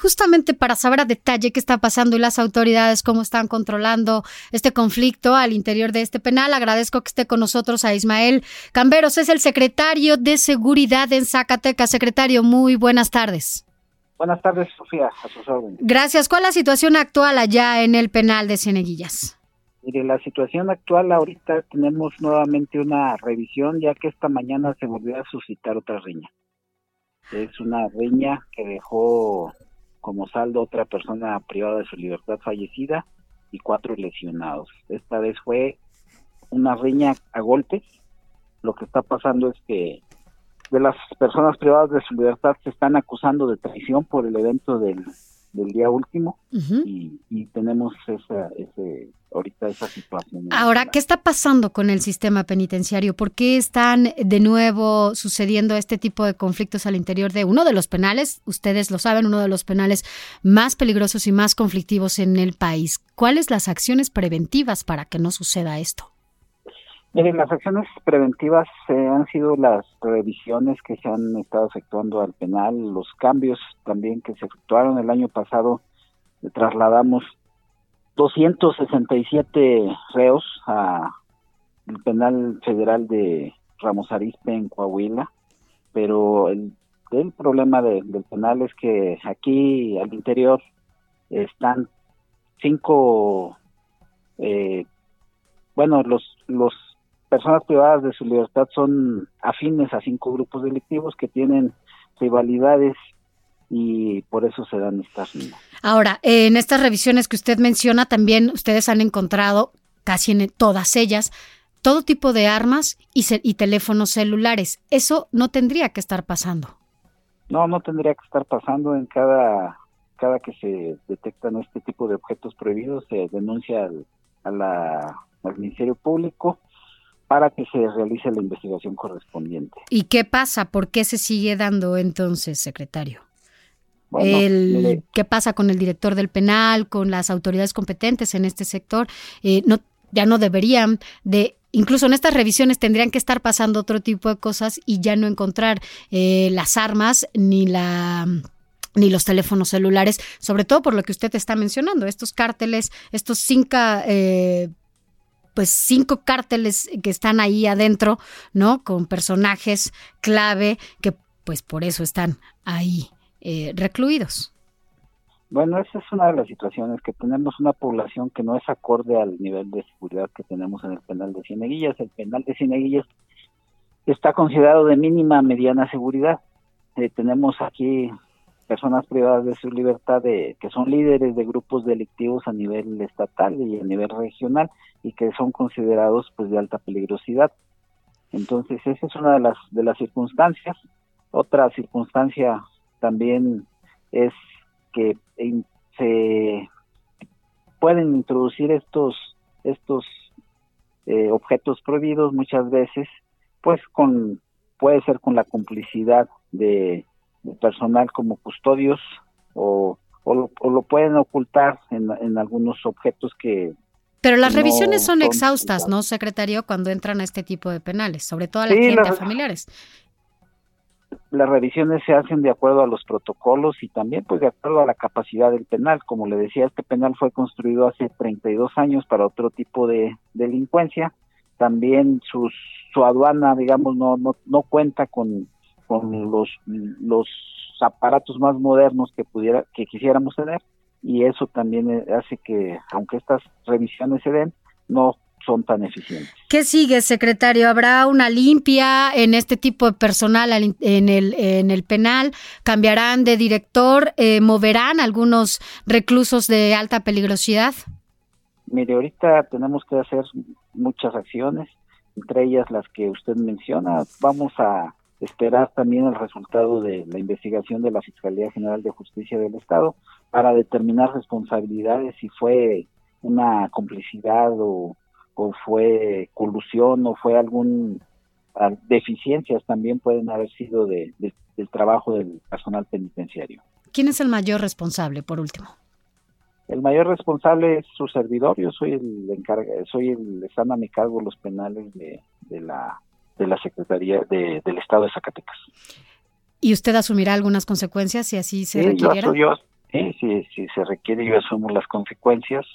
Justamente para saber a detalle qué está pasando y las autoridades cómo están controlando este conflicto al interior de este penal. Agradezco que esté con nosotros a Ismael Camberos, es el secretario de Seguridad en Zacatecas. Secretario, muy buenas tardes. Buenas tardes, Sofía, a sus órdenes. Gracias. ¿Cuál es la situación actual allá en el penal de Cieneguillas? Mire, la situación actual ahorita tenemos nuevamente una revisión, ya que esta mañana se volvió a suscitar otra riña. Es una riña que dejó como saldo otra persona privada de su libertad fallecida y cuatro lesionados. Esta vez fue una riña a golpes. Lo que está pasando es que de las personas privadas de su libertad se están acusando de traición por el evento del, del día último y, y, tenemos esa, ese, ahorita esa situación. Ahora, ¿qué está pasando con el sistema penitenciario? ¿Por qué están de nuevo sucediendo este tipo de conflictos al interior de uno de los penales? Ustedes lo saben, uno de los penales más peligrosos y más conflictivos en el país. ¿Cuáles las acciones preventivas para que no suceda esto? Miren, las acciones preventivas eh, han sido las revisiones que se han estado efectuando al penal, los cambios también que se efectuaron el año pasado. Trasladamos 267 reos a el penal federal de Ramos Arizpe en Coahuila, pero el, problema de, del penal es que aquí al interior están cinco, eh, bueno, los los personas privadas de su libertad son afines a cinco grupos delictivos que tienen rivalidades y por eso se dan estas mismas. Ahora, en estas revisiones que usted menciona, también ustedes han encontrado, casi en todas ellas, todo tipo de armas y, y teléfonos celulares. Eso no tendría que estar pasando. No, no tendría que estar pasando en cada cada que se detectan este tipo de objetos prohibidos se denuncia al, a la, al Ministerio Público para que se realice la investigación correspondiente. ¿Y qué pasa? ¿Por qué se sigue dando entonces, secretario? el, ¿Qué pasa con el director del penal, con las autoridades competentes en este sector? Eh, no, ya no deberían de incluso en estas revisiones tendrían que estar pasando otro tipo de cosas y ya no encontrar eh, las armas ni la ni los teléfonos celulares, sobre todo por lo que usted está mencionando, estos cárteles, estos cinco, eh, pues cinco cárteles que están ahí adentro, ¿no? Con personajes clave que pues por eso están ahí eh, recluidos. Bueno, esa es una de las situaciones, que tenemos una población que no es acorde al nivel de seguridad que tenemos en el penal de Cieneguillas. El penal de Cieneguillas está considerado de mínima mediana seguridad. Eh, tenemos aquí personas privadas de su libertad de, que son líderes de grupos delictivos a nivel estatal y a nivel regional y que son considerados pues de alta peligrosidad. Entonces esa es una de las de las circunstancias. Otra circunstancia también es que se pueden introducir estos estos eh, objetos prohibidos muchas veces pues con puede ser con la complicidad de, personal como custodios o, o, lo, pueden ocultar en, en algunos objetos que pero las revisiones son, exhaustas, ¿no, secretario, cuando entran a este tipo de penales, sobre todo a la gente, familiares? las revisiones se hacen de acuerdo a los protocolos y también pues de acuerdo a la capacidad del penal. Como le decía, este penal fue construido hace 32 años para otro tipo de delincuencia. También sus, su aduana, digamos, no, no, no cuenta con, con los, los aparatos más modernos que pudiera que quisiéramos tener y eso también hace que aunque estas revisiones se den no son tan eficientes. ¿Qué sigue, secretario? ¿Habrá una limpia en este tipo de personal en el, en el penal? ¿Cambiarán de director? Eh, ¿Moverán algunos reclusos de alta peligrosidad? Mire, ahorita tenemos que hacer muchas acciones, entre ellas las que usted menciona. Vamos a, esperar también el resultado de la investigación de la Fiscalía General de Justicia del Estado para determinar responsabilidades si fue una complicidad o, fue colusión o fue algún ah, deficiencias también pueden haber sido de, del trabajo del personal penitenciario. ¿Quién es el mayor responsable, por último? El mayor responsable es su servidor, yo soy el encargado, soy el, están a mi cargo los penales de, de la de la Secretaría del Estado de Zacatecas. ¿Y usted asumirá algunas consecuencias si así se requiere? sí, si, se requiere, yo asumo las consecuencias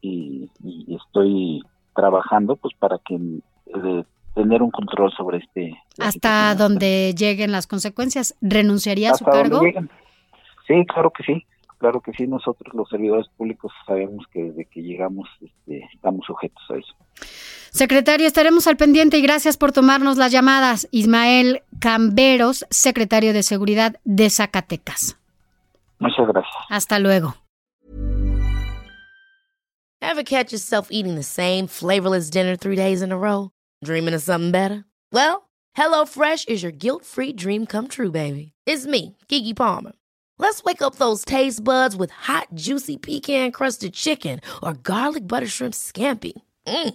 y, estoy trabajando pues para que tener un control sobre este. Hasta donde lleguen las consecuencias, ¿renunciaría a su cargo? Sí, claro que sí. Claro que sí, nosotros los servidores públicos sabemos que desde que llegamos este, estamos sujetos a eso. Secretario, estaremos al pendiente y gracias por tomarnos las llamadas. Ismael Camberos, secretario de Seguridad de Zacatecas. Muchas gracias. Hasta luego. Ever catch yourself eating the same flavorless dinner three days in a row? Dreaming of something better? Well, HelloFresh is your guilt-free dream come true, baby. It's me, Kiki Palmer. Let's wake up those taste buds with hot, juicy pecan-crusted chicken or garlic butter shrimp scampi. Mm.